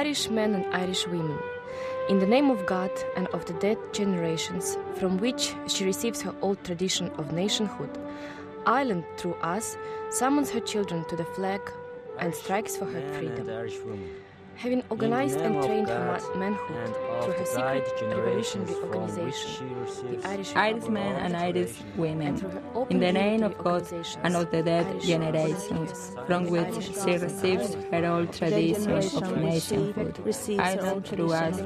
Irish men and Irish women. In the name of God and of the dead generations from which she receives her old tradition of nationhood, Ireland, through us, summons her children to the flag and strikes for her freedom. Having organized and trained her manhood through her secret revolutionary organization, the Irish, Irish men and Irish women, in the name of God and of the dead generations, from which she receives her old traditions of nationhood, Ireland through us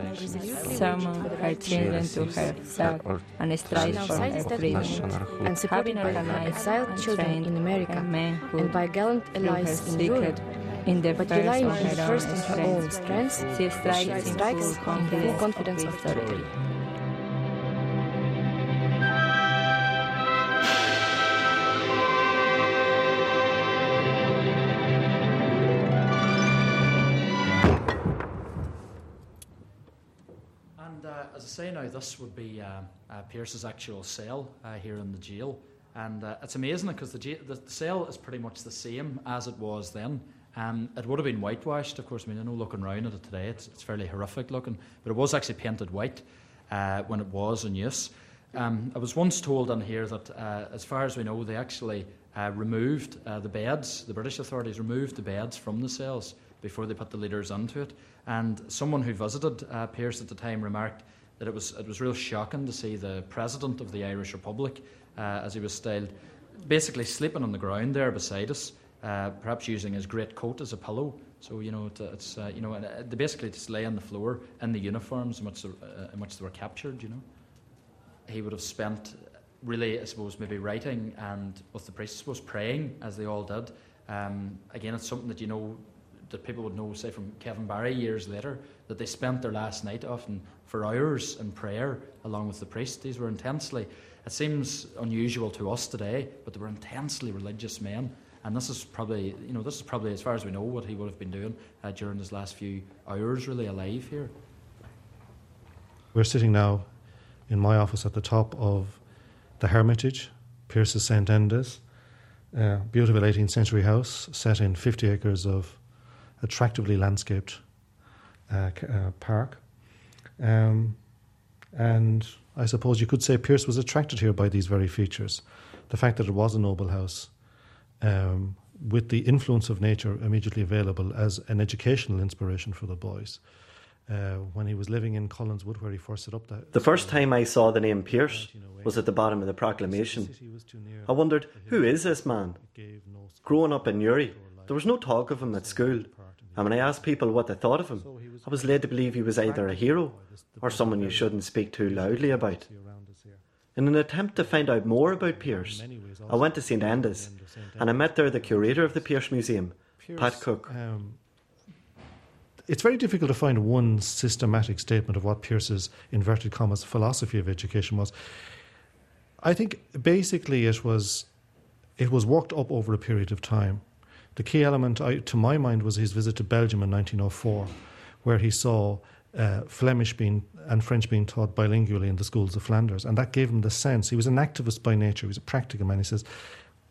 summon her children to her flag and strives for her freedom. And supported by exiled children in America and by gallant allies in Europe, in the but first relying of her first on own her own strength, strength, she she strikes in strikes full in full confidence, confidence of of victory. victory. And uh, as I say now, this would be um, uh, Pearse's actual cell uh, here in the jail. And uh, it's amazing because the, ja- the, the cell is pretty much the same as it was then. Um, it would have been whitewashed, of course. I mean, I know looking around at it today, it's, it's fairly horrific looking, but it was actually painted white uh, when it was in use. Um, I was once told on here that, uh, as far as we know, they actually uh, removed uh, the beds, the British authorities removed the beds from the cells before they put the leaders into it. And someone who visited uh, Pearse at the time remarked that it was, it was real shocking to see the President of the Irish Republic, uh, as he was styled, basically sleeping on the ground there beside us, uh, perhaps using his great coat as a pillow. So, you know, it, it's, uh, you know, uh, they basically just lay on the floor in the uniforms in which, they, uh, in which they were captured, you know he would have spent really, I suppose, maybe writing and with the priests, I suppose, praying as they all did. Um, again, it's something that you know that people would know, say, from Kevin Barry years later, that they spent their last night often for hours in prayer along with the priest. These were intensely, it seems unusual to us today, but they were intensely religious men. And this is probably, you know, this is probably, as far as we know, what he would have been doing uh, during his last few hours, really alive here. We're sitting now in my office at the top of the Hermitage, Pearse's St. Enda's, uh, beautiful 18th century house set in 50 acres of attractively landscaped uh, uh, park. Um, and I suppose you could say Pearse was attracted here by these very features. The fact that it was a noble house, um, with the influence of nature immediately available as an educational inspiration for the boys. Uh, when he was living in Cullenswood, where he first set up that. The first time I saw the name Pearse was at the bottom of the proclamation. I wondered, who is this man? Growing up in Newry, there was no talk of him at school, and when I asked people what they thought of him, I was led to believe he was either a hero or someone you shouldn't speak too loudly about. In an attempt to find out more about Pearse, I went to St Enda's, and I met there the curator of the Pearse Museum, Pat Cooke. Um, it's very difficult to find one systematic statement of what Pearse's inverted commas philosophy of education was. I think basically it was it was worked up over a period of time. The key element, I, to my mind, was his visit to Belgium in 1904, where he saw uh, Flemish being and French being taught bilingually in the schools of Flanders, and that gave him the sense. He was an activist by nature. He was a practical man. He says,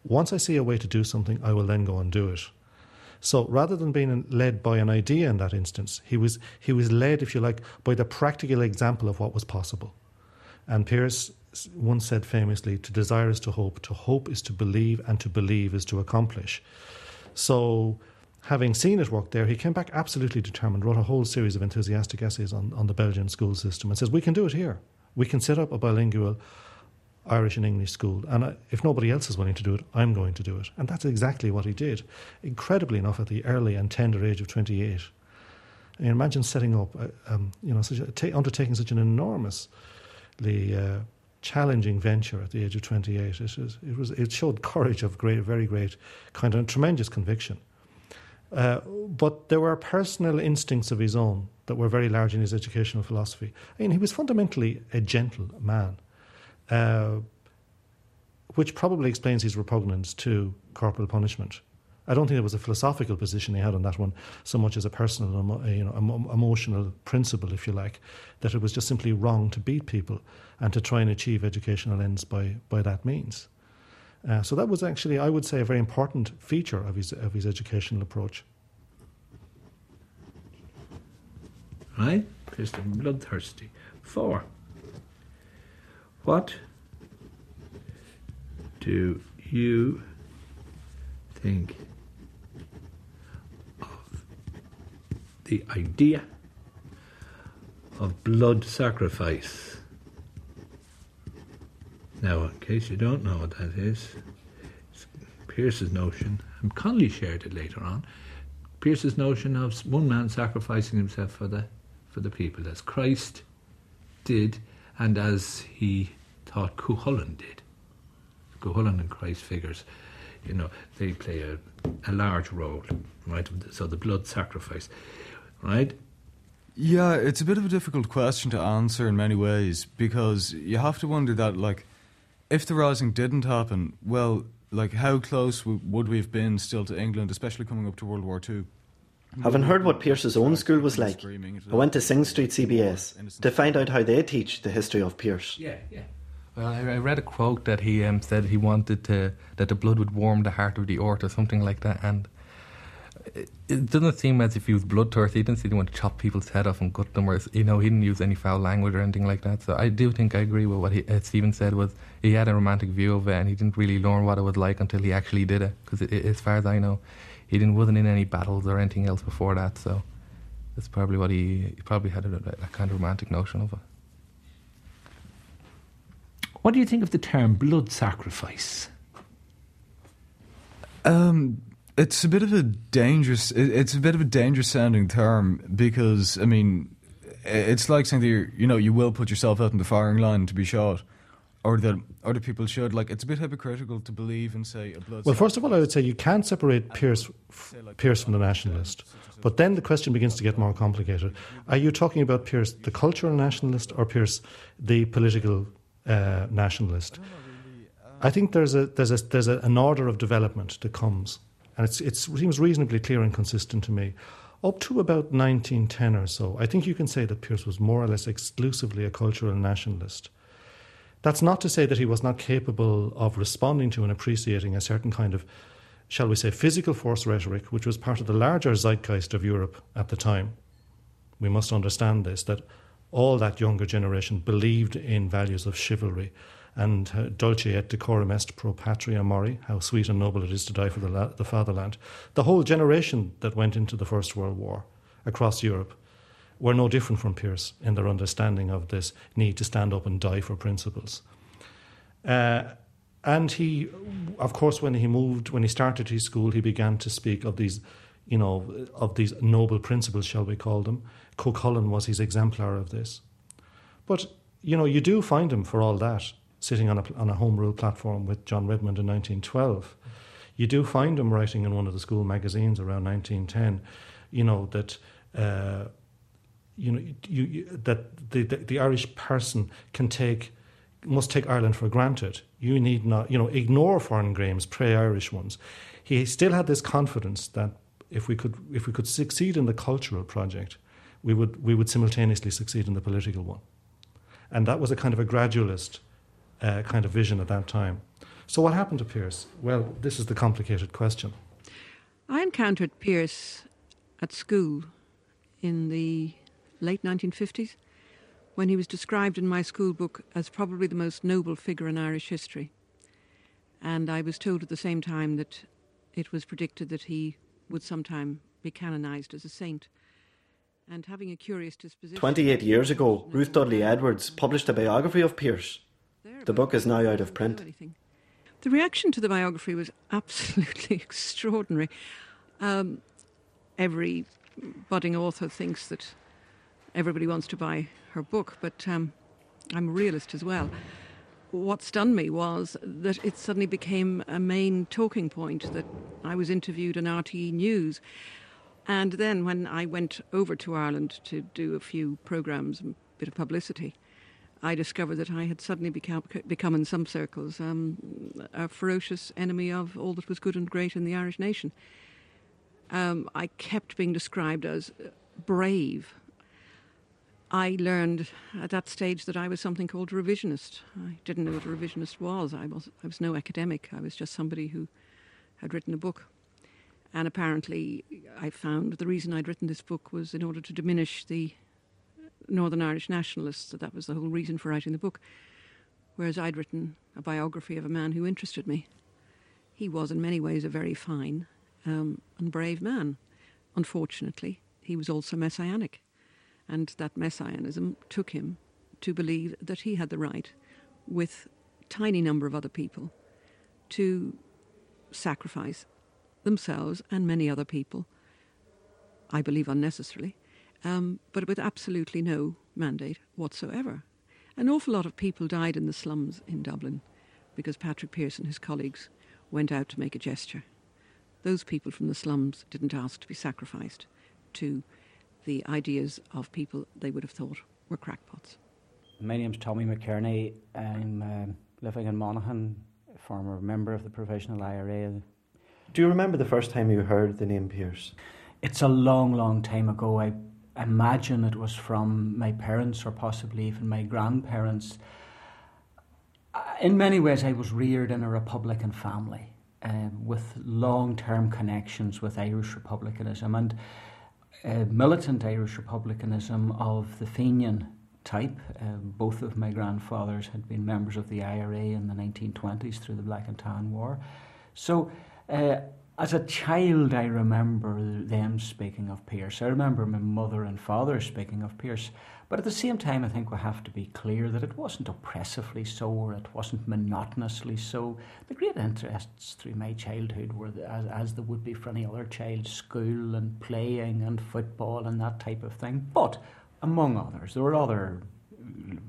"Once I see a way to do something, I will then go and do it." So rather than being led by an idea in that instance, he was he was led, if you like, by the practical example of what was possible. And Pearse once said famously, "To desire is to hope. To hope is to believe, and to believe is to accomplish." So, having seen it work there, he came back absolutely determined. Wrote a whole series of enthusiastic essays on, on the Belgian school system, and says, "We can do it here. We can set up a bilingual." Irish and English school. And I, if nobody else is willing to do it, I'm going to do it. And that's exactly what he did. Incredibly enough, at the early and tender age of 28. I mean, imagine setting up, uh, um, you know, such undertaking such an enormously uh, challenging venture at the age of 28. It, is, it, was, it showed courage of great, very great kind of tremendous conviction. Uh, but there were personal instincts of his own that were very large in his educational philosophy. I mean, he was fundamentally a gentle man. Uh, which probably explains his repugnance to corporal punishment. I don't think there was a philosophical position he had on that one so much as a personal, you know, emotional principle, if you like, that it was just simply wrong to beat people and to try and achieve educational ends by, by that means. Uh, so that was actually, I would say, a very important feature of his, of his educational approach. right? And bloodthirsty. Four. What do you think of the idea of blood sacrifice? Now, in case you don't know what that is, it's Pearse's notion, and Connolly shared it later on. Pearse's notion of one man sacrificing himself for the for the people, as Christ did, and as he thought Cuchulainn did. Cuchulainn and Christ figures, you know, they play a, a large role, right? So the blood sacrifice, right? Yeah, it's a bit of a difficult question to answer in many ways because you have to wonder that, like, if the rising didn't happen, well, like, how close w- would we have been still to England, especially coming up to World War Two? Having heard what Pearse's own school was like, I went to Synge Street CBS to find out how they teach the history of Pearse. Yeah, yeah. Well, I, I read a quote that he um, said he wanted to that the blood would warm the heart of the earth or something like that, and it, it doesn't seem as if he was bloodthirsty. He didn't seem to want to chop people's head off and gut them, or you know, he didn't use any foul language or anything like that. So I do think I agree with what he, uh, Stephen said. Was he had a romantic view of it, and he didn't really learn what it was like until he actually did it. Because as far as I know, he didn't wasn't in any battles or anything else before that. So that's probably what he, he probably had a, a kind of romantic notion of it. What do you think of the term blood sacrifice? Um, it's a bit of a dangerous. It's a bit of a dangerous sounding term because I mean, it's like saying that you you know you will put yourself out in the firing line to be shot, or that other people should. Like it's a bit hypocritical to believe and say a blood. Well, first of all, I would say you can't separate Pearse Pearse from the nationalist. But then the question begins to get more complicated. Are you talking about Pearse the cultural nationalist, or Pearse the political uh, nationalist. I think there's a there's a there's a, an order of development that comes, and it seems reasonably clear and consistent to me. Up to about 1910 or so, I think you can say that Pearse was more or less exclusively a cultural nationalist. That's not to say that he was not capable of responding to and appreciating a certain kind of, shall we say, physical force rhetoric, which was part of the larger zeitgeist of Europe at the time. We must understand this that all that younger generation believed in values of chivalry and uh, dulce et decorum est pro patria mori, how sweet and noble it is to die for the, la- the fatherland. The whole generation that went into the First World War across Europe were no different from Pearse in their understanding of this need to stand up and die for principles. Uh, and he, of course, when he moved, when he started his school, he began to speak of these, you know, of these noble principles, shall we call them, Cuchulainn was his exemplar of this. But, you know, you do find him for all that sitting on a, on a home rule platform with John Redmond in 1912. You do find him writing in one of the school magazines around 1910, you know, that. Uh, you know, you, you, that the, the, the Irish person can take must take Ireland for granted. You need not, you know, ignore foreign games, pray Irish ones. He still had this confidence that if we could, if we could succeed in the cultural project, we would, we would simultaneously succeed in the political one. And that was a kind of a gradualist uh, kind of vision at that time. So, what happened to Pearse? Well, this is the complicated question. I encountered Pearse at school in the late 1950s when he was described in my school book as probably the most noble figure in Irish history. And I was told at the same time that it was predicted that he would sometime be canonized as a saint. And having a curious disposition. 28 years ago, Ruth Dudley Edwards published a biography of Pearse. The book is now out of print. The reaction to the biography was absolutely extraordinary. Um, every budding author thinks that everybody wants to buy her book, but um, I'm a realist as well. What stunned me was that it suddenly became a main talking point that I was interviewed on RTE News. And then when I went over to Ireland to do a few programs, a bit of publicity, I discovered that I had suddenly become, become in some circles, um, a ferocious enemy of all that was good and great in the Irish nation. Um, I kept being described as brave. I learned at that stage that I was something called a revisionist. I didn't know what a revisionist was. I was, I was no academic. I was just somebody who had written a book. And apparently, I found the reason I'd written this book was in order to diminish the Northern Irish nationalists, that that was the whole reason for writing the book. Whereas I'd written a biography of a man who interested me. He was, in many ways, a very fine um, and brave man. Unfortunately, he was also messianic, and that messianism took him to believe that he had the right, with tiny number of other people, to sacrifice themselves and many other people, I believe unnecessarily, um, but with absolutely no mandate whatsoever. An awful lot of people died in the slums in Dublin because Patrick Pearse and his colleagues went out to make a gesture. Those people from the slums didn't ask to be sacrificed to the ideas of people they would have thought were crackpots. My name's Tommy McKearney. I'm uh, living in Monaghan, former member of the Provisional IRA. Do you remember the first time you heard the name Pearse? It's a long, long time ago. I imagine it was from my parents or possibly even my grandparents. In many ways, I was reared in a Republican family uh, with long term connections with Irish republicanism and uh, militant Irish republicanism of the Fenian type. Uh, both of my grandfathers had been members of the IRA in the 1920s through the Black and Tan War. So uh, as a child, I remember them speaking of Pearse. I remember my mother and father speaking of Pearse. But at the same time, I think we have to be clear that it wasn't oppressively so or it wasn't monotonously so. The great interests through my childhood were, as, as there would be for any other child, school and playing and football and that type of thing. But among others, there were other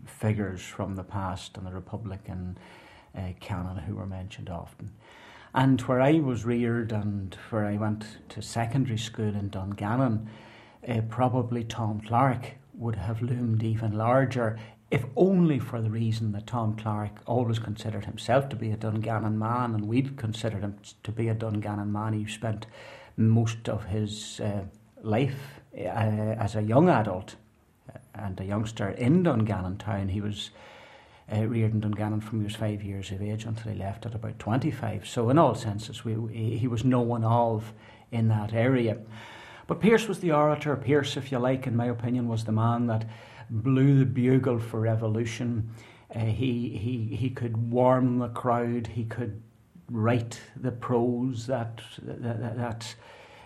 figures from the past and the Republican uh, canon who were mentioned often. And where I was reared and where I went to secondary school in Dungannon, uh, probably Tom Clarke would have loomed even larger, if only for the reason that Tom Clarke always considered himself to be a Dungannon man, and we'd considered him to be a Dungannon man. He spent most of his uh, life uh, as a young adult and a youngster in Dungannon town. He was uh, reared in Dungannon from he was five years of age until he left at about 25. So, in all senses, we, he was no one of in that area. But Pearse was the orator. Pearse, if you like, in my opinion, was the man that blew the bugle for revolution. Uh, he, he, he could warm the crowd. He could write the prose that, that, that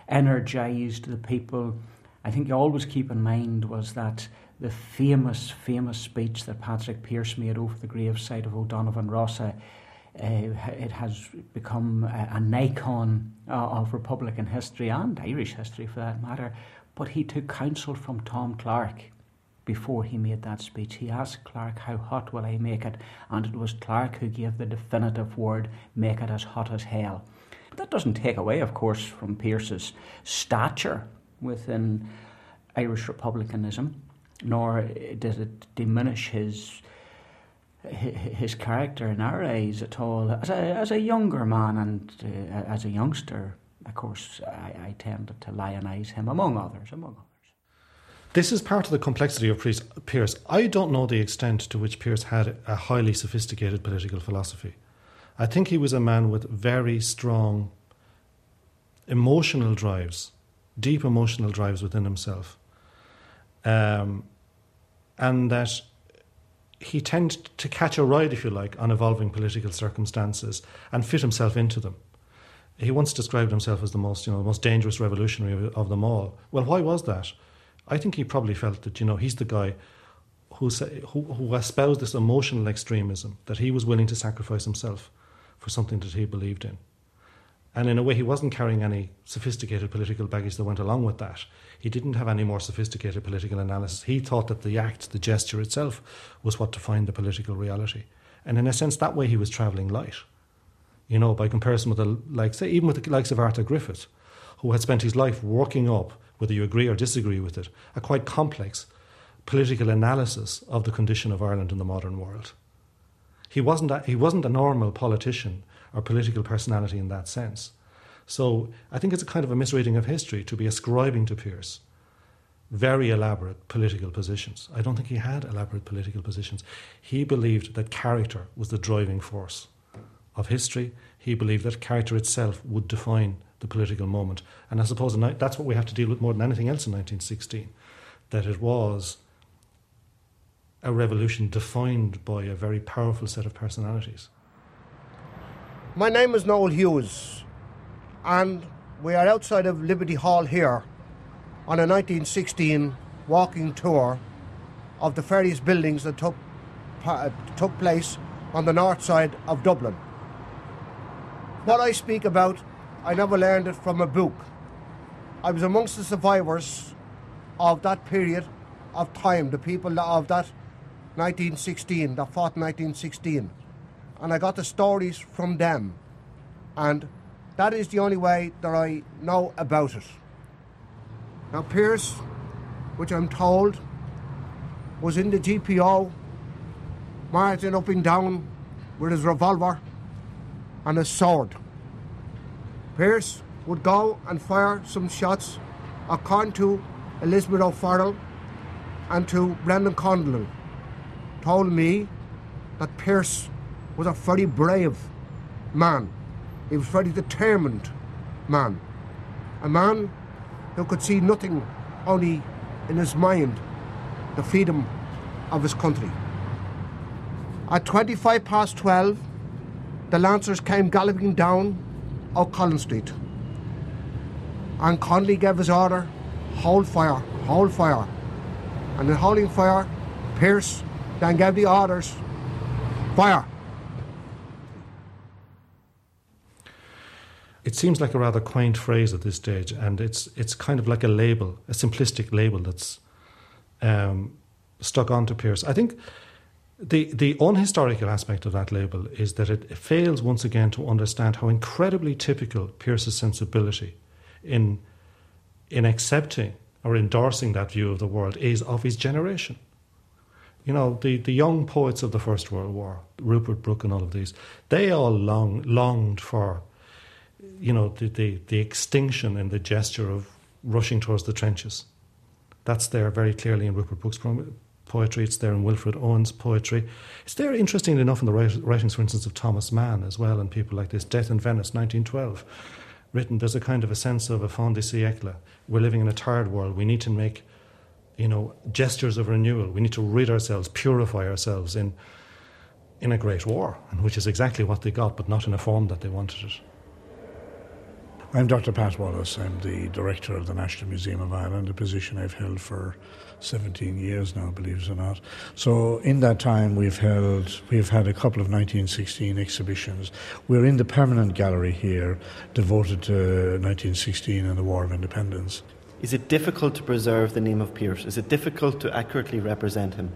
energized the people. I think you always keep in mind was that the famous, famous speech that Patrick Pearse made over the graveside of O'Donovan Rossa. Uh, it has become a, an icon uh, of Republican history and Irish history for that matter. But he took counsel from Tom Clarke before he made that speech. He asked Clarke, How hot will I make it? And it was Clarke who gave the definitive word, Make it as hot as hell. But that doesn't take away, of course, from Pearse's stature within Irish republicanism nor does it diminish his his character in our eyes at all. As a, as a younger man and uh, as a youngster, of course, I, I tended to lionize him, among others, among others. This is part of the complexity of Pearse. I don't know the extent to which Pearse had a highly sophisticated political philosophy. I think he was a man with very strong emotional drives, deep emotional drives within himself um, and that he tended to catch a ride, if you like, on evolving political circumstances and fit himself into them. He once described himself as the most, you know, the most dangerous revolutionary of, of them all. Well, why was that? I think he probably felt that, you know, he's the guy who, who, who espoused this emotional extremism, that he was willing to sacrifice himself for something that he believed in. And in a way, he wasn't carrying any sophisticated political baggage that went along with that. He didn't have any more sophisticated political analysis. He thought that the act, the gesture itself, was what defined the political reality. And in a sense, that way he was travelling light. You know, by comparison with the like, say, even with the likes of Arthur Griffith, who had spent his life working up, whether you agree or disagree with it, a quite complex political analysis of the condition of Ireland in the modern world. He wasn't a, he wasn't a normal politician or political personality in that sense. So I think it's a kind of a misreading of history to be ascribing to Pearse very elaborate political positions. I don't think he had elaborate political positions. He believed that character was the driving force of history. He believed that character itself would define the political moment. And I suppose that's what we have to deal with more than anything else in 1916 that it was a revolution defined by a very powerful set of personalities. My name is Noel Hughes, and we are outside of Liberty Hall here on a 1916 walking tour of the various buildings that took, uh, took place on the north side of Dublin. What I speak about, I never learned it from a book. I was amongst the survivors of that period of time, the people of that 1916, that fought 1916. And I got the stories from them. And that is the only way that I know about it. Now, Pearse, which I'm told was in the GPO, marching up and down with his revolver and his sword. Pearse would go and fire some shots, according to Elizabeth O'Farrell and to Brendan Condell, told me that Pearse was a very brave man. He was a very determined man. A man who could see nothing only in his mind the freedom of his country. At 25 past 12, the Lancers came galloping down O'Connell Street. And Connolly gave his order hold fire, hold fire. And in holding fire, Pearse then gave the orders fire. It seems like a rather quaint phrase at this stage, and it's it's kind of like a label, a simplistic label that's um, stuck onto Pearse. I think the the unhistorical aspect of that label is that it fails once again to understand how incredibly typical Pearse's sensibility in in accepting or endorsing that view of the world is of his generation. You know, the, the young poets of the First World War, Rupert Brooke and all of these, they all long, longed for, you know, the, the, the extinction and the gesture of rushing towards the trenches. That's there very clearly in Rupert Brooke's poetry. It's there in Wilfred Owen's poetry. It's there, interestingly enough, in the writings, for instance, of Thomas Mann as well, and people like this. Death in Venice, 1912. Written, there's a kind of a sense of a fin de siècle. We're living in a tired world. We need to make, you know, gestures of renewal. We need to rid ourselves, purify ourselves in, in a great war, which is exactly what they got, but not in a form that they wanted it. I'm Dr. Pat Wallace. I'm the director of the National Museum of Ireland, a position I've held for 17 years now, believe it or not. So in that time, we've held, we've had a couple of 1916 exhibitions. We're in the permanent gallery here, devoted to 1916 and the War of Independence. Is it difficult to preserve the name of Pearse? Is it difficult to accurately represent him?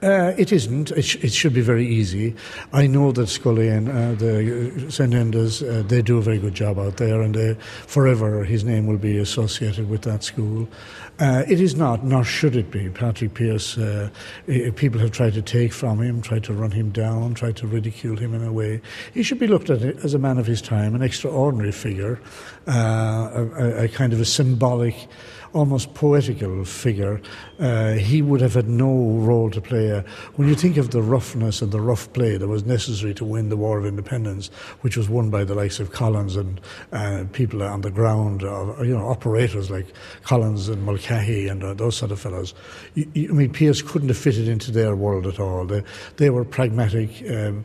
Uh, it isn't. It, sh- it, should be very easy. I know that Scully and uh, the St Enda's uh, they do a very good job out there, and they, forever his name will be associated with that school. Uh, it is not, nor should it be. Patrick. Uh, people have tried to take from him, tried to run him down, tried to ridicule him in a way. He should be looked at as a man of his time, an extraordinary figure, uh, a, a kind of a symbolic almost poetical figure. Uh, he would have had no role to play. Uh, when you think of the roughness and the rough play that was necessary to win the War of Independence, which was won by the likes of Collins and uh, people on the ground, uh, you know, operators like Collins and Mulcahy and uh, those sort of fellows. You, you, I mean, Pearse couldn't have fitted into their world at all. They, they were pragmatic. Um,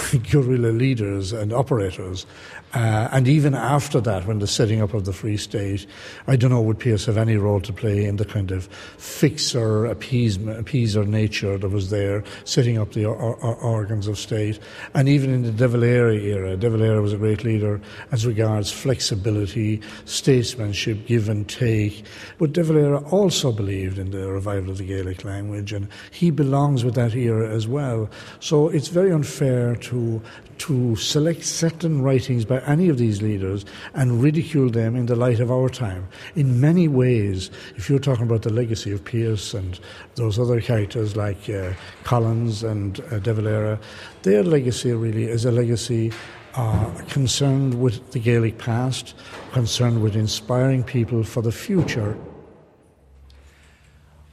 guerrilla leaders and operators, uh, and even after that, when the setting up of the Free State, I don't know would Pearse have any role to play in the kind of fixer, appeasement, appeaser nature that was there, setting up the or, or, organs of state. And even in the De Valera era, De Valera was a great leader as regards flexibility, statesmanship, give and take. But De Valera also believed in the revival of the Gaelic language, and he belongs with that era as well. So it's very unfair to to select certain writings by any of these leaders and ridicule them in the light of our time. In many ways, if you're talking about the legacy of Pearse and those other characters like uh, Collins and uh, De Valera, their legacy really is a legacy uh, concerned with the Gaelic past, concerned with inspiring people for the future.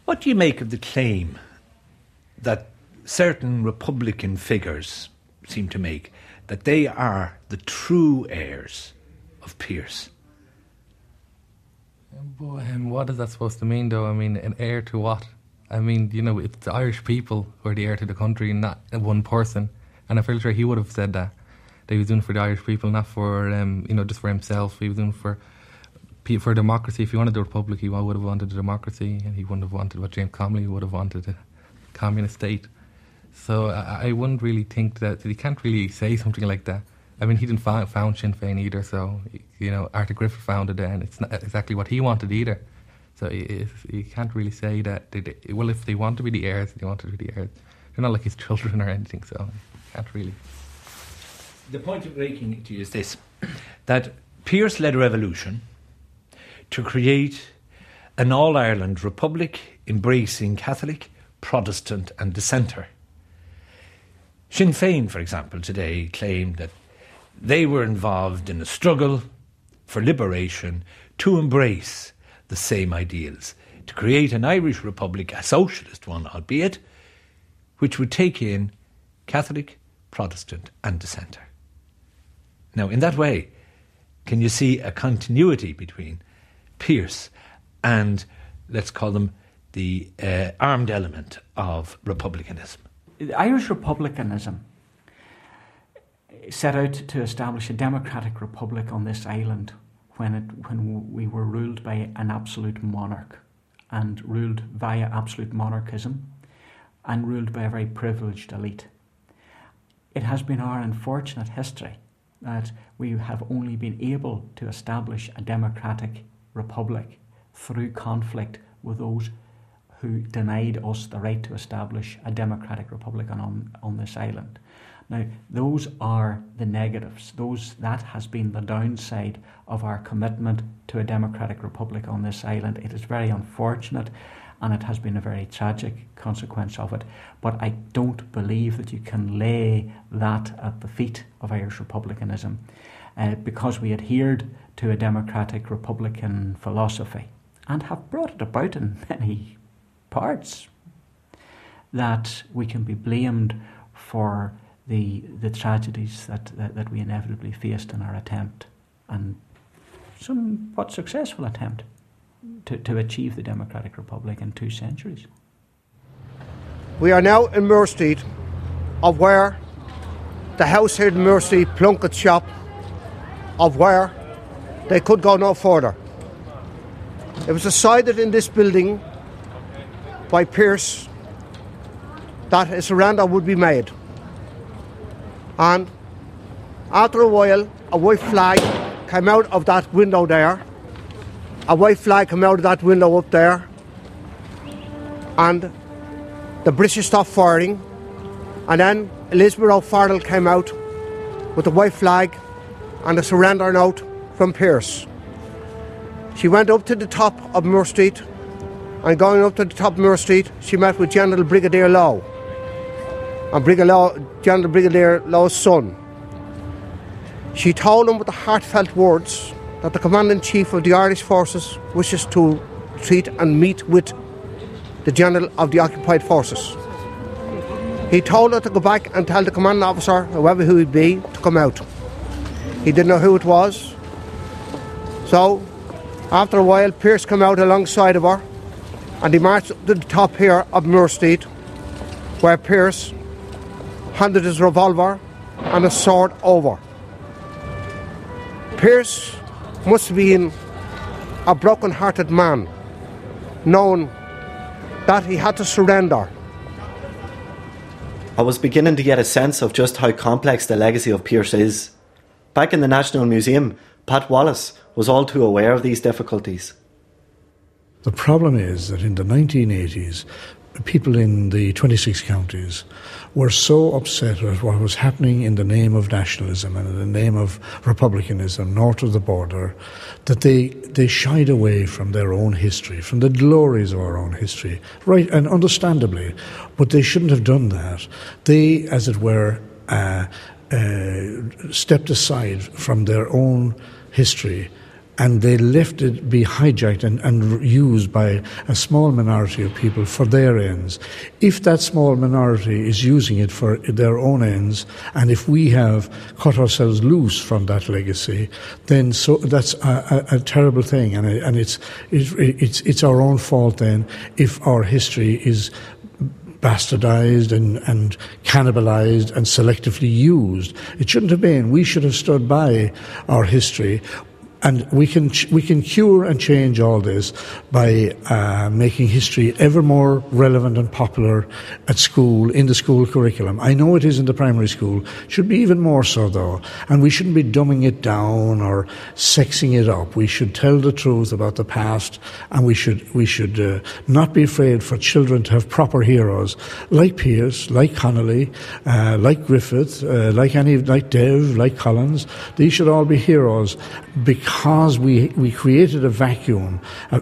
What do you make of the claim that certain Republican figures seem to make that they are the true heirs of Pearse. And what is that supposed to mean, though? I mean, an heir to what? I mean, you know, it's the Irish people who are the heir to the country, not one person. And I feel sure he would have said that. That he was doing for the Irish people, not for, um, you know, just for himself. He was doing for for democracy. If he wanted the republic, he would have wanted a democracy, and he wouldn't have wanted what James Connolly would have wanted a communist state. So I, I wouldn't really think that he can't really say something like that. I mean, he didn't found, found Sinn Féin either, so you know Arthur Griffith founded it, and it's not exactly what he wanted either. So you can't really say that. They, well, if they want to be the heirs, they want to be the heirs. They're not like his children or anything, so can't really. The point I'm making to you is this: that Pearse led a revolution to create an all Ireland republic embracing Catholic, Protestant, and dissenter. Sinn Féin, for example, today claimed that they were involved in a struggle for liberation to embrace the same ideals, to create an Irish republic, a socialist one, albeit, which would take in Catholic, Protestant, and dissenter. Now, in that way, can you see a continuity between Pearse and, let's call them, the uh, armed element of republicanism? Irish republicanism set out to establish a democratic republic on this island when, it, when we were ruled by an absolute monarch and ruled via absolute monarchism and ruled by a very privileged elite. It has been our unfortunate history that we have only been able to establish a democratic republic through conflict with those who denied us the right to establish a democratic republic on, on this island. Now, those are the negatives. Those that has been the downside of our commitment to a democratic republic on this island. It is very unfortunate and it has been a very tragic consequence of it. But I don't believe that you can lay that at the feet of Irish republicanism uh, because we adhered to a democratic republican philosophy and have brought it about in many parts that we can be blamed for the, the tragedies that, that, that we inevitably faced in our attempt, and somewhat successful attempt, to, to achieve the Democratic Republic in two centuries. We are now in Moore of where the house here in Plunkett shop, of where they could go no further. It was decided in this building by Pearse that a surrender would be made. And after a while, a white flag came out of that window there. A white flag came out of that window up there. And the British stopped firing. And then Elizabeth O'Farrell came out with the white flag and a surrender note from Pearse. She went up to the top of Moore Street, and going up to the top of Moore Street, she met with General Brigadier Lowe and Brigadier, General Brigadier Lowe's son. She told him with the heartfelt words that the Commander in Chief of the Irish Forces wishes to treat and meet with the General of the Occupied Forces. He told her to go back and tell the commanding officer, whoever he would be, to come out. He didn't know who it was. So, after a while, Pearse came out alongside of her and he marched to the top here of Street, where Pearse handed his revolver and a sword over. Pearse must have been a broken hearted man, knowing that he had to surrender. I was beginning to get a sense of just how complex the legacy of Pearse is. Back in the National Museum, Pat Wallace was all too aware of these difficulties. The problem is that in the 1980s, people in the 26 counties were so upset at what was happening in the name of nationalism and in the name of republicanism north of the border that they, they shied away from their own history, from the glories of our own history. Right, and understandably, but they shouldn't have done that. They, as it were, uh, uh, stepped aside from their own history and they left it be hijacked and, and used by a small minority of people for their ends. If that small minority is using it for their own ends, and if we have cut ourselves loose from that legacy, then so that's a, a, a terrible thing, and, and it's, it's it's it's our own fault then if our history is bastardized and, and cannibalized and selectively used. It shouldn't have been. We should have stood by our history and we can we can cure and change all this by uh, making history ever more relevant and popular at school in the school curriculum. I know it is in the primary school. Should be even more so though. And we shouldn't be dumbing it down or sexing it up. We should tell the truth about the past, and we should we should uh, not be afraid for children to have proper heroes like Pearse, like Connolly, uh, like Griffith, uh, like any like Dev, like Collins. These should all be heroes because because we, we created a vacuum, uh,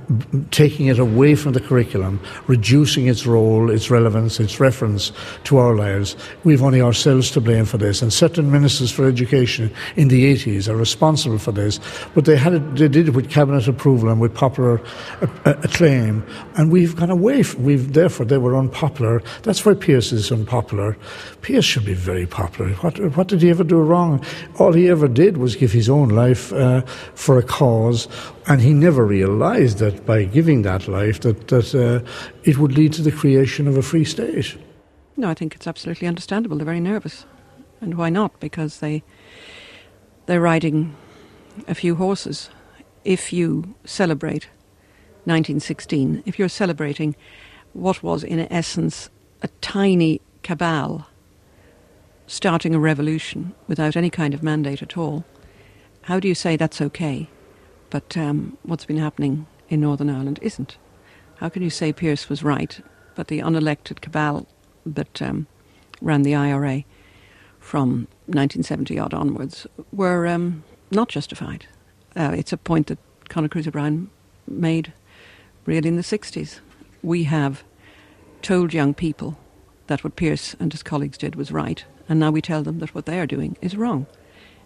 taking it away from the curriculum, reducing its role, its relevance, its reference to our lives, we've only ourselves to blame for this. And certain ministers for education in the 80s are responsible for this. But they, had it, they did it with cabinet approval and with popular uh, uh acclaim. And we've gone away. From, we've, therefore, they were unpopular. That's why Pearse is unpopular. Pearse should be very popular. What, what did he ever do wrong? All he ever did was give his own life uh, for a cause, and he never realised that by giving that life that that uh, it would lead to the creation of a free state. No, I think it's absolutely understandable. They're very nervous, and why not? Because they they're riding a few horses. If you celebrate 1916, if you're celebrating what was in essence a tiny cabal starting a revolution without any kind of mandate at all, how do you say that's okay, but um, what's been happening in Northern Ireland isn't? How can you say Pearse was right, but the unelected cabal that um, ran the IRA from 1970 odd onwards were um, not justified? Uh, it's a point that Conor Cruise O'Brien made really in the 60s. We have told young people that what Pearse and his colleagues did was right, and now we tell them that what they are doing is wrong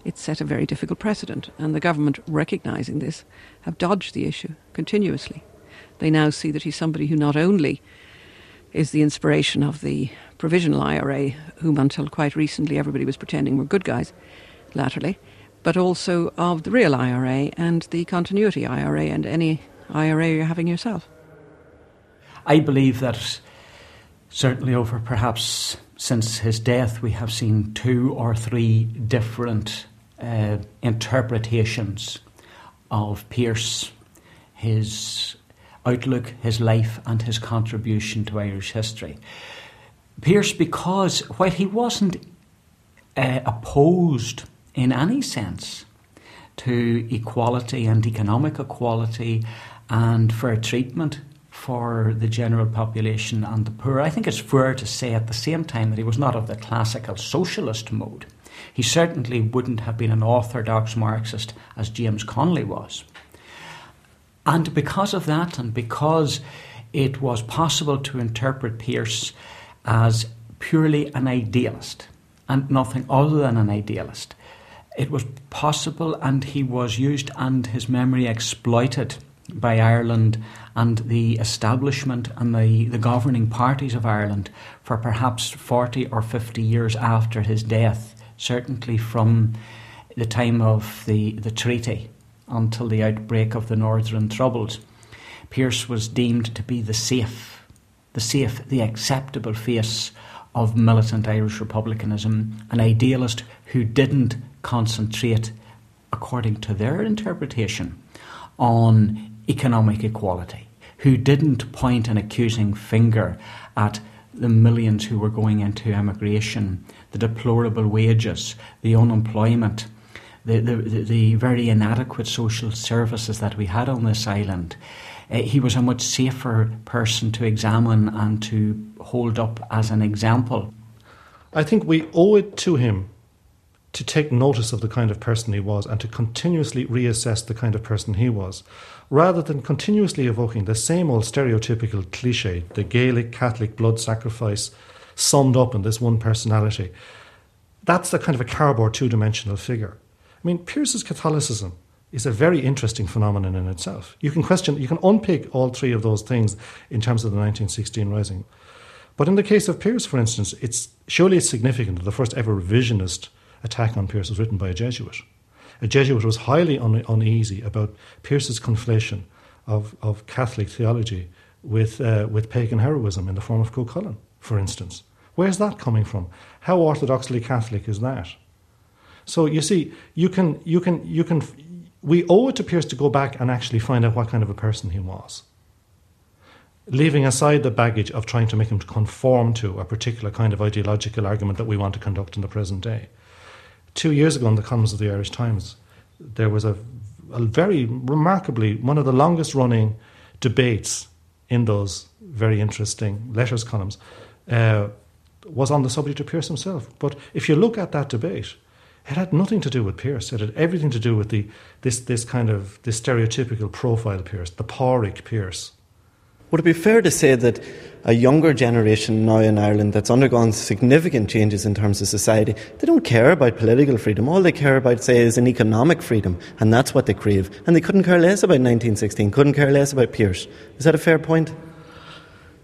it set a very difficult precedent, and the government, recognising this, have dodged the issue continuously. They now see that he's somebody who not only is the inspiration of the provisional IRA, whom until quite recently everybody was pretending were good guys, latterly, but also of the real IRA and the continuity IRA and any IRA you're having yourself. I believe that certainly over perhaps since his death, we have seen two or three different uh, interpretations of Pearse, his outlook, his life, and his contribution to Irish history. Pearse, because while he wasn't uh, opposed in any sense to equality and economic equality and fair treatment for the general population and the poor, I think it's fair to say at the same time that he was not of the classical socialist mode. He certainly wouldn't have been an orthodox Marxist as James Connolly was. And because of that, and because it was possible to interpret Pearse as purely an idealist and nothing other than an idealist, it was possible and he was used and his memory exploited by Ireland and the establishment and the, the governing parties of Ireland for perhaps 40 or 50 years after his death certainly from the time of the, the treaty until the outbreak of the Northern Troubles. Pearse was deemed to be the safe, the safe, the acceptable face of militant Irish republicanism, an idealist who didn't concentrate, according to their interpretation, on economic equality, who didn't point an accusing finger at the millions who were going into emigration the deplorable wages, the unemployment, the, the, the very inadequate social services that we had on this island. Uh, he was a much safer person to examine and to hold up as an example. I think we owe it to him to take notice of the kind of person he was and to continuously reassess the kind of person he was, rather than continuously evoking the same old stereotypical cliche, the Gaelic Catholic blood sacrifice summed up in this one personality. That's the kind of a cardboard two dimensional figure. I mean, Pearse's Catholicism is a very interesting phenomenon in itself. You can question, you can unpick all three of those things in terms of the 1916 Rising. But in the case of Pearse, for instance, it's surely significant that the first ever revisionist attack on Pearse was written by a Jesuit. A Jesuit was highly un- uneasy about Pearse's conflation of, of Catholic theology with, uh, with pagan heroism in the form of Cuchulainn, for instance. Where's that coming from? How orthodoxly Catholic is that? So you see, you can, you can, you can, we owe it to Pearse to go back and actually find out what kind of a person he was. Leaving aside the baggage of trying to make him conform to a particular kind of ideological argument that we want to conduct in the present day. Two years ago in the columns of the Irish Times, there was a, a very remarkably one of the longest running debates in those very interesting letters columns uh, was on the subject of Pearse himself. But if you look at that debate, it had nothing to do with Pearse. It had everything to do with the this this kind of this stereotypical profile Pearse, the Pádraig Pearse. Would it be fair to say that a younger generation now in Ireland that's undergone significant changes in terms of society, they don't care about political freedom. All they care about, say, is an economic freedom, and that's what they crave. And they couldn't care less about 1916, couldn't care less about Pearse. Is that a fair point?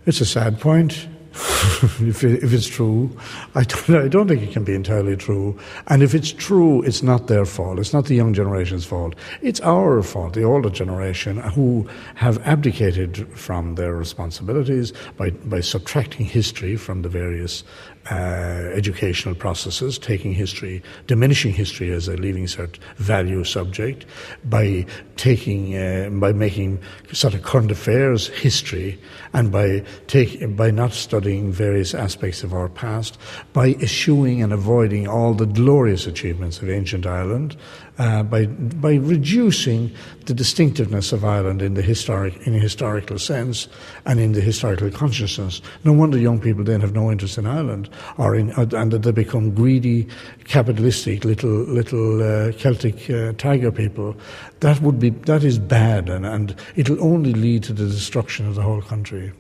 It's a sad point. if, it, if it's true. I don't, I don't think it can be entirely true. And if it's true, it's not their fault. It's not the young generation's fault. It's our fault, the older generation, who have abdicated from their responsibilities by, by subtracting history from the various uh, educational processes, taking history, diminishing history as a leaving cert value subject, by taking, uh, by making sort of current affairs history, and by take, by not studying various aspects of our past, by eschewing and avoiding all the glorious achievements of ancient Ireland, uh, by by reducing the distinctiveness of Ireland in the historic in a historical sense and in the historical consciousness. No wonder young people then have no interest in Ireland, or in uh, and that they become greedy, capitalistic little little uh, Celtic uh, tiger people. That would be that is bad, and, and it'll only lead to the destruction of the whole country.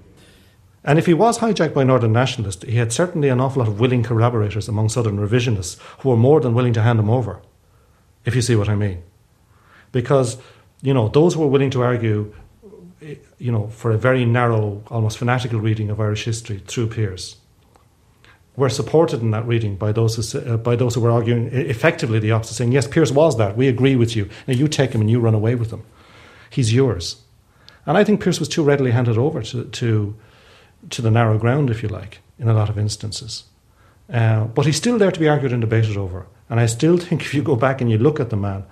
And if he was hijacked by Northern nationalists, he had certainly an awful lot of willing collaborators among Southern revisionists who were more than willing to hand him over if you see what I mean. Because, you know, those who are willing to argue, you know, for a very narrow, almost fanatical reading of Irish history through Pearse, were supported in that reading by those who, uh, by those who were arguing effectively the opposite, saying, yes, Pearse was that. We agree with you. Now you take him and you run away with him. He's yours. And I think Pearse was too readily handed over to, to, to the narrow ground, if you like, in a lot of instances. Uh, but he's still there to be argued and debated over. And I still think if you go back and you look at the man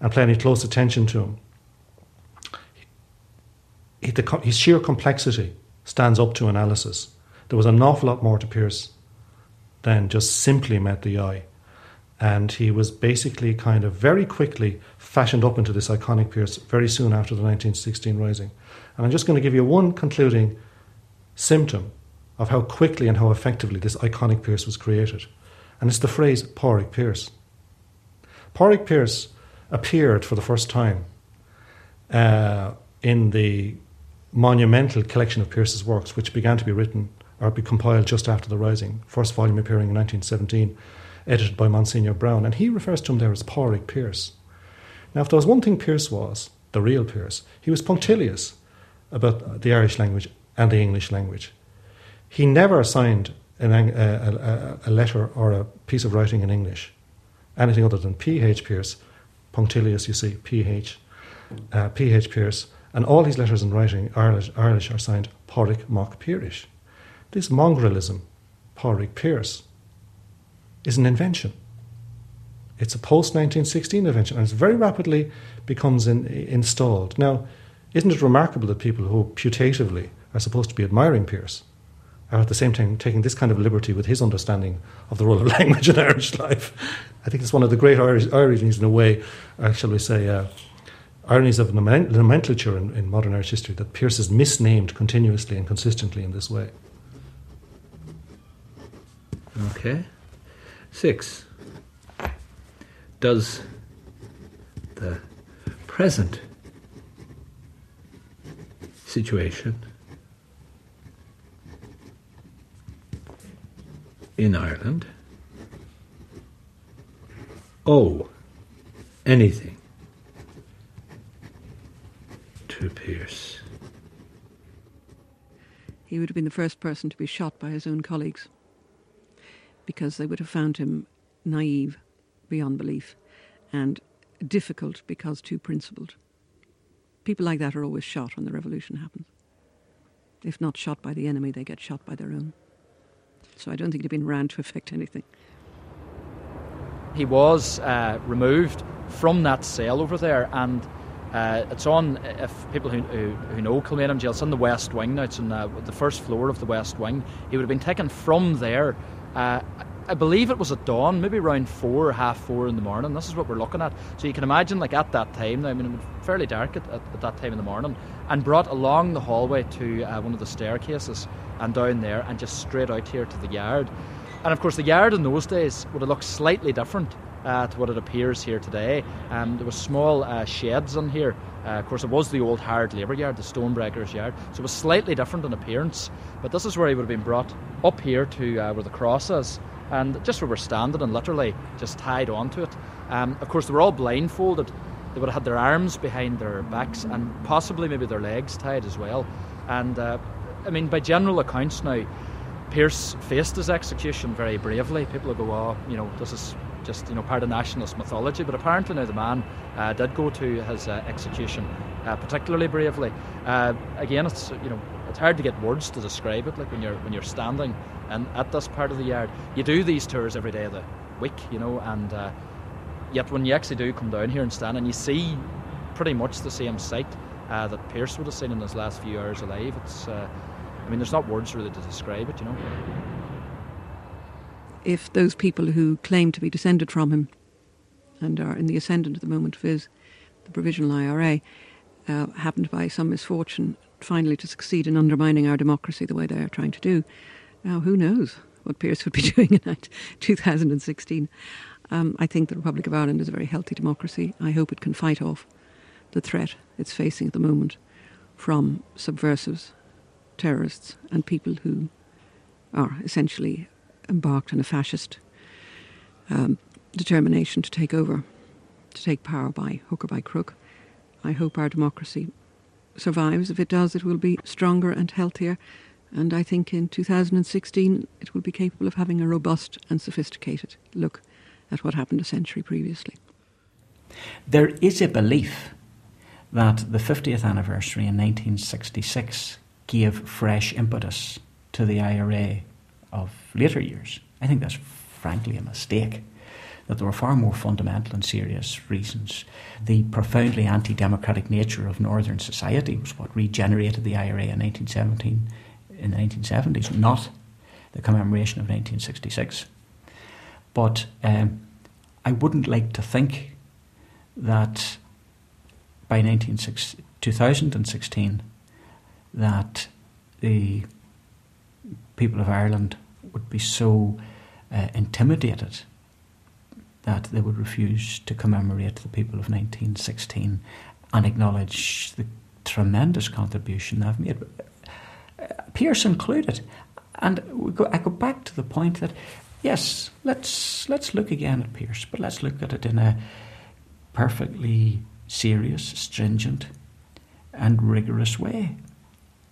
and pay any close attention to him, he, the, his sheer complexity stands up to analysis. There was an awful lot more to Pearse than just simply met the eye. And he was basically kind of very quickly fashioned up into this iconic Pearse very soon after the 1916 Rising. And I'm just going to give you one concluding symptom of how quickly and how effectively this iconic Pearse was created and it's the phrase Pádraig Pearse. Pádraig Pearse appeared for the first time uh, in the monumental collection of Pearse's works, which began to be written or be compiled just after the Rising, first volume appearing in 1917, edited by Monsignor Brown. and he refers to him there as Pádraig Pearse. Now, if there was one thing Pearse was, the real Pearse, he was punctilious about the Irish language and the English language. He never signed an, a, a, a, letter or a piece of writing in English, anything other than P.H. Pearse, punctilious, you see, P.H. Uh, P.H. Pearse, and all his letters in writing, Irish, Irish are signed Pádraig Mac Piarais. This mongrellism, Pádraig Pearse, is an invention. It's a post 1916 invention, and it very rapidly becomes in, installed. Now, isn't it remarkable that people who putatively are supposed to be admiring Pearse are at the same time taking this kind of liberty with his understanding of the role of language in Irish life. I think it's one of the great Irish, ironies, in a way, uh, shall we say, uh, ironies of nomenclature in, in modern Irish history, that Pearse is misnamed continuously and consistently in this way. Okay. Six. Does the present situation in Ireland owe anything Pearse? He would have been the first person to be shot by his own colleagues because they would have found him naive beyond belief and difficult because too principled. People like that are always shot when the revolution happens. If not shot by the enemy, they get shot by their own. So I don't think it had been ran to affect anything. He was uh, removed from that cell over there, and uh, it's on, if people who, who, who know Kilmainham Jail, it's on the West Wing now, it's on uh, the first floor of the West Wing. He would have been taken from there uh, I believe it was at dawn, maybe around four half four in the morning. This is what we're looking at. So you can imagine, like at that time, I mean, it was fairly dark at, at, at that time in the morning, and brought along the hallway to uh, one of the staircases and down there, and just straight out here to the yard. And of course, the yard in those days would have looked slightly different uh, to what it appears here today. Um, there were small uh, sheds in here. Uh, of course, it was the old hard labour yard, the stonebreakers yard, so it was slightly different in appearance. But this is where he would have been brought up here to uh, where the cross is and just where we're standing and literally just tied onto it. Um, of course, they were all blindfolded. They would have had their arms behind their backs and possibly maybe their legs tied as well. And uh, I mean, by general accounts now, Pearse faced his execution very bravely. People will go, oh, you know, this is just you know part of nationalist mythology. But apparently now the man uh, did go to his uh, execution uh, particularly bravely. Uh, again, it's you know it's hard to get words to describe it. Like when you're when you're standing and at this part of the yard, you do these tours every day of the week, you know, and uh, yet when you actually do come down here and stand and you see pretty much the same sight uh, that Pearse would have seen in his last few hours alive, it's I mean, there's not words really to describe it, you know. If those people who claim to be descended from him and are in the ascendant at the moment of his the provisional IRA uh, happened by some misfortune finally to succeed in undermining our democracy the way they are trying to do. Now, who knows what Pearse would be doing in 2016? Um, I think the Republic of Ireland is a very healthy democracy. I hope it can fight off the threat it's facing at the moment from subversives, terrorists, and people who are essentially embarked on a fascist um, determination to take over, to take power by hook or by crook. I hope our democracy survives. If it does, it will be stronger and healthier. And I think in 2016 it will be capable of having a robust and sophisticated look at what happened a century previously. There is a belief that the 50th anniversary in 1966 gave fresh impetus to the IRA of later years. I think that's frankly a mistake that there were far more fundamental and serious reasons. The profoundly anti democratic nature of Northern society was what regenerated the IRA in 1917, in the 1970s, not the commemoration of 1966. But um, I wouldn't like to think that by 2016 that the people of Ireland would be so uh, intimidated that they would refuse to commemorate the people of 1916 and acknowledge the tremendous contribution they've made, uh, Pearse included. And go, I go back to the point that, yes, let's, let's look again at Pearse, but let's look at it in a perfectly serious, stringent, and rigorous way.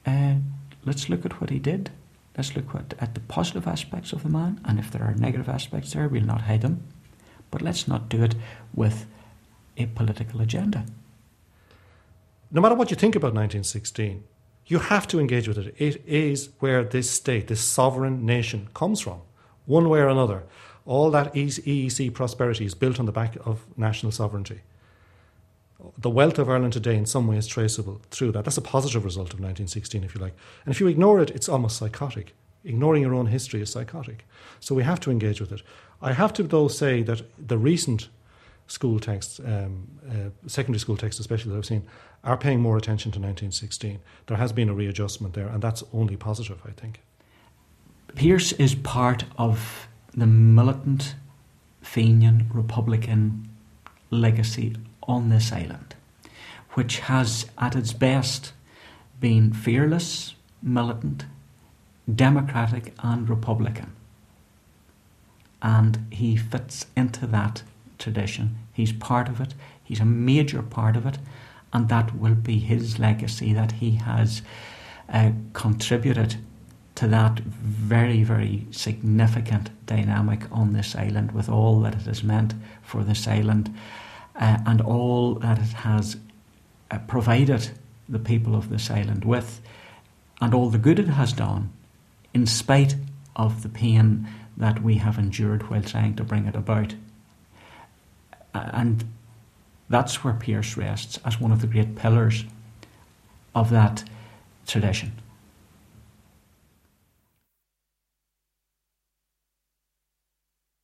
Uh, let's look at what he did. Let's look at, at the positive aspects of the man, and if there are negative aspects there, we'll not hide them. But let's not do it with a political agenda. No matter what you think about 1916, you have to engage with it. It is where this state, this sovereign nation, comes from, one way or another. All that EEC prosperity is built on the back of national sovereignty. The wealth of Ireland today, in some way, is traceable through that. That's a positive result of 1916, if you like. And if you ignore it, it's almost psychotic. Ignoring your own history is psychotic. So we have to engage with it. I have to, though, say that the recent school texts, um, uh, secondary school texts especially that I've seen, are paying more attention to 1916. There has been a readjustment there, and that's only positive, I think. Pearse is part of the militant Fenian Republican legacy on this island, which has at its best been fearless, militant, democratic, and republican. And he fits into that tradition. He's part of it, he's a major part of it, and that will be his legacy that he has uh, contributed to that very, very significant dynamic on this island with all that it has meant for this island uh, and all that it has uh, provided the people of this island with and all the good it has done in spite of the pain that we have endured while trying to bring it about. And that's where Pearse rests as one of the great pillars of that tradition.